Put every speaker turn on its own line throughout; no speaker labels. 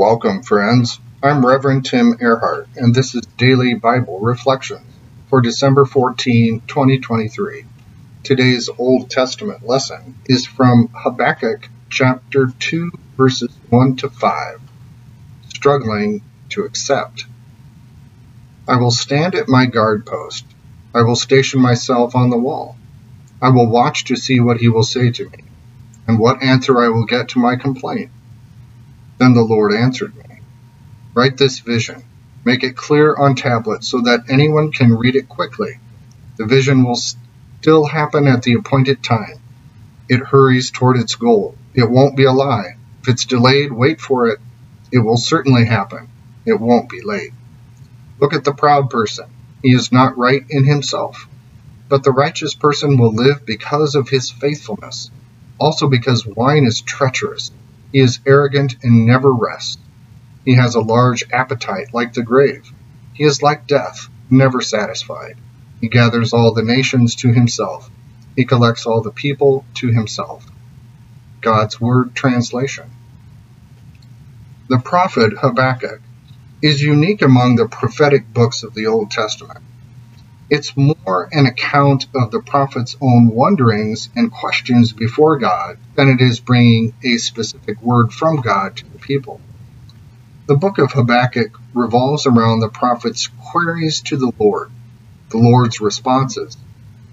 Welcome, friends. I'm Reverend Tim Ehrhardt, and this is Daily Bible Reflections for December 14, 2023. Today's Old Testament lesson is from Habakkuk chapter 2, verses 1 to 5. Struggling to accept. I will stand at my guard post. I will station myself on the wall. I will watch to see what he will say to me, and what answer I will get to my complaint. Then the Lord answered me, Write this vision, make it clear on tablets so that anyone can read it quickly. The vision will still happen at the appointed time. It hurries toward its goal. It won't be a lie. If it's delayed, wait for it. It will certainly happen. It won't be late. Look at the proud person. He is not right in himself. But the righteous person will live because of his faithfulness, also because wine is treacherous he is arrogant and never rests. He has a large appetite like the grave. He is like death, never satisfied. He gathers all the nations to himself. He collects all the people to himself. God's Word Translation The prophet Habakkuk is unique among the prophetic books of the Old Testament. It's more an account of the prophet's own wonderings and questions before God than it is bringing a specific word from God to the people. The book of Habakkuk revolves around the prophet's queries to the Lord, the Lord's responses,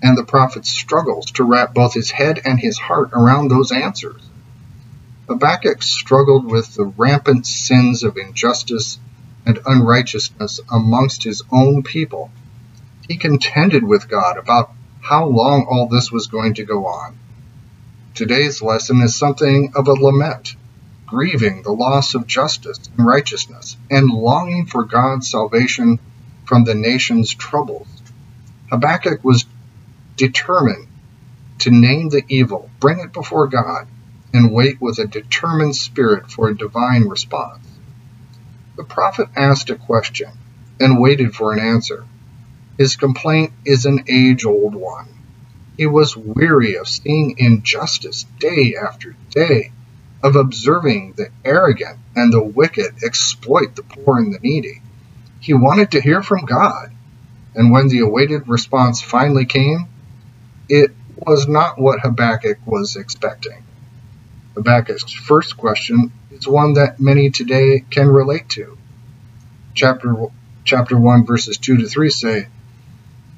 and the prophet's struggles to wrap both his head and his heart around those answers. Habakkuk struggled with the rampant sins of injustice and unrighteousness amongst his own people he contended with God about how long all this was going to go on. Today's lesson is something of a lament, grieving the loss of justice and righteousness, and longing for God's salvation from the nation's troubles. Habakkuk was determined to name the evil, bring it before God, and wait with a determined spirit for a divine response. The prophet asked a question and waited for an answer. His complaint is an age old one. He was weary of seeing injustice day after day, of observing the arrogant and the wicked exploit the poor and the needy. He wanted to hear from God, and when the awaited response finally came, it was not what Habakkuk was expecting. Habakkuk's first question is one that many today can relate to. Chapter, chapter 1, verses 2 to 3 say,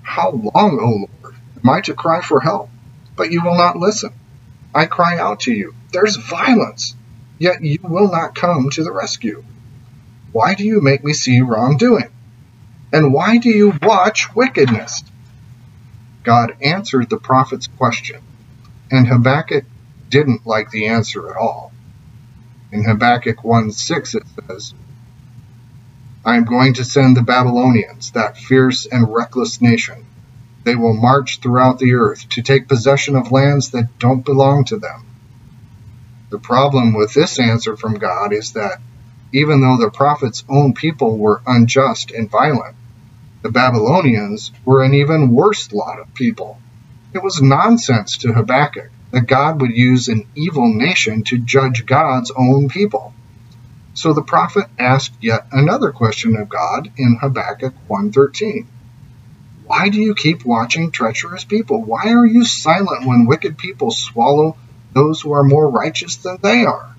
how long, O Lord, am I to cry for help? But you will not listen. I cry out to you. There's violence, yet you will not come to the rescue. Why do you make me see wrongdoing? And why do you watch wickedness? God answered the prophet's question, and Habakkuk didn't like the answer at all. In Habakkuk 1 6 it says, I am going to send the Babylonians, that fierce and reckless nation. They will march throughout the earth to take possession of lands that don't belong to them. The problem with this answer from God is that even though the prophet's own people were unjust and violent, the Babylonians were an even worse lot of people. It was nonsense to Habakkuk that God would use an evil nation to judge God's own people. So the prophet asked yet another question of God in Habakkuk 1:13. Why do you keep watching treacherous people? Why are you silent when wicked people swallow those who are more righteous than they are?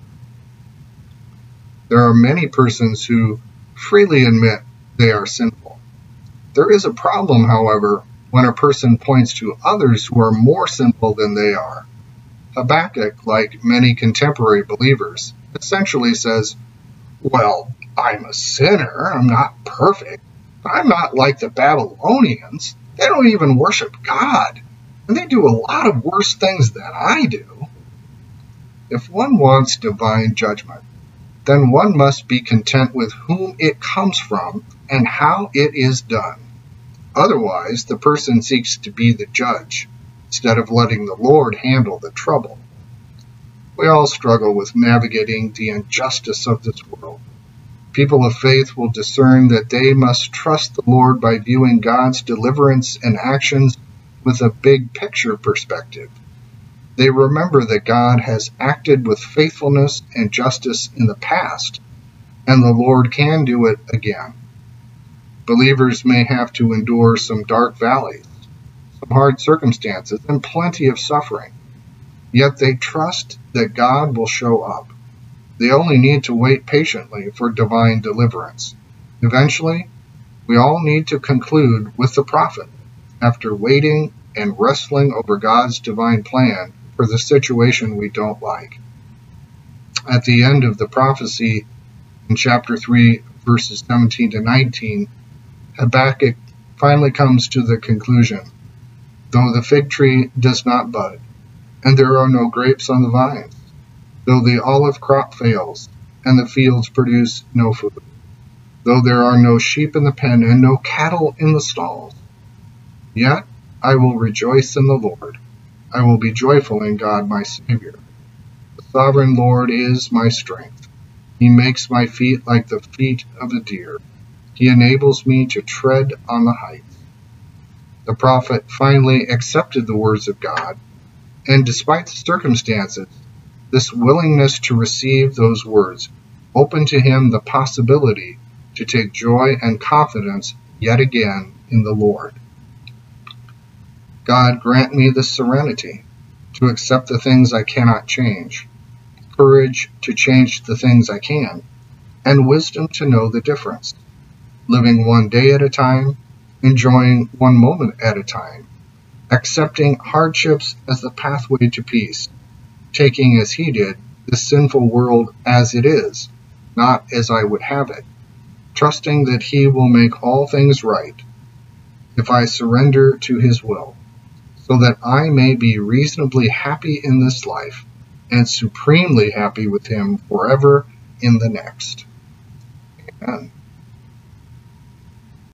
There are many persons who freely admit they are sinful. There is a problem, however, when a person points to others who are more sinful than they are. Habakkuk, like many contemporary believers, essentially says, well, I'm a sinner. I'm not perfect. I'm not like the Babylonians. They don't even worship God. And they do a lot of worse things than I do. If one wants divine judgment, then one must be content with whom it comes from and how it is done. Otherwise, the person seeks to be the judge instead of letting the Lord handle the trouble. We all struggle with navigating the injustice of this world. People of faith will discern that they must trust the Lord by viewing God's deliverance and actions with a big picture perspective. They remember that God has acted with faithfulness and justice in the past, and the Lord can do it again. Believers may have to endure some dark valleys, some hard circumstances, and plenty of suffering. Yet they trust that God will show up. They only need to wait patiently for divine deliverance. Eventually, we all need to conclude with the prophet after waiting and wrestling over God's divine plan for the situation we don't like. At the end of the prophecy in chapter 3, verses 17 to 19, Habakkuk finally comes to the conclusion though the fig tree does not bud, and there are no grapes on the vines, though the olive crop fails, and the fields produce no food, though there are no sheep in the pen and no cattle in the stalls, yet I will rejoice in the Lord. I will be joyful in God my Savior. The sovereign Lord is my strength. He makes my feet like the feet of a deer. He enables me to tread on the heights. The prophet finally accepted the words of God, and despite the circumstances, this willingness to receive those words opened to him the possibility to take joy and confidence yet again in the Lord. God grant me the serenity to accept the things I cannot change, courage to change the things I can, and wisdom to know the difference living one day at a time, enjoying one moment at a time, accepting hardships as the pathway to peace, taking as he did the sinful world as it is, not as I would have it, trusting that he will make all things right if I surrender to his will, so that I may be reasonably happy in this life and supremely happy with him forever in the next. Amen.